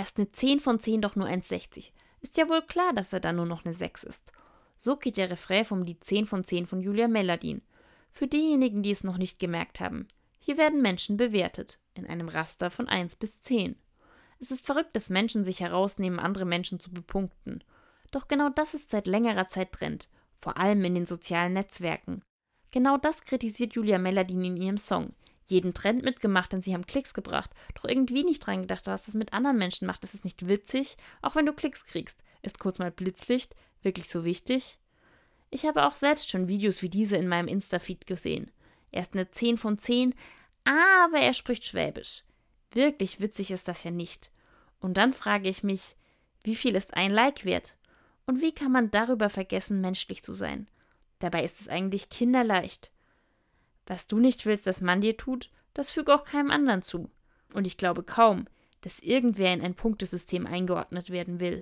Erst eine 10 von 10, doch nur 1,60. Ist ja wohl klar, dass er dann nur noch eine 6 ist. So geht der Refrain vom Lied 10 von 10 von Julia Melladin. Für diejenigen, die es noch nicht gemerkt haben. Hier werden Menschen bewertet, in einem Raster von 1 bis 10. Es ist verrückt, dass Menschen sich herausnehmen, andere Menschen zu bepunkten. Doch genau das ist seit längerer Zeit Trend, vor allem in den sozialen Netzwerken. Genau das kritisiert Julia Melladin in ihrem Song. Jeden Trend mitgemacht, denn sie haben Klicks gebracht, doch irgendwie nicht dran gedacht, was das mit anderen Menschen macht. Ist es nicht witzig, auch wenn du Klicks kriegst? Ist kurz mal Blitzlicht wirklich so wichtig? Ich habe auch selbst schon Videos wie diese in meinem Insta-Feed gesehen. Er ist eine 10 von 10, aber er spricht Schwäbisch. Wirklich witzig ist das ja nicht. Und dann frage ich mich, wie viel ist ein Like wert? Und wie kann man darüber vergessen, menschlich zu sein? Dabei ist es eigentlich kinderleicht. Was du nicht willst, dass man dir tut, das füge auch keinem anderen zu. Und ich glaube kaum, dass irgendwer in ein Punktesystem eingeordnet werden will.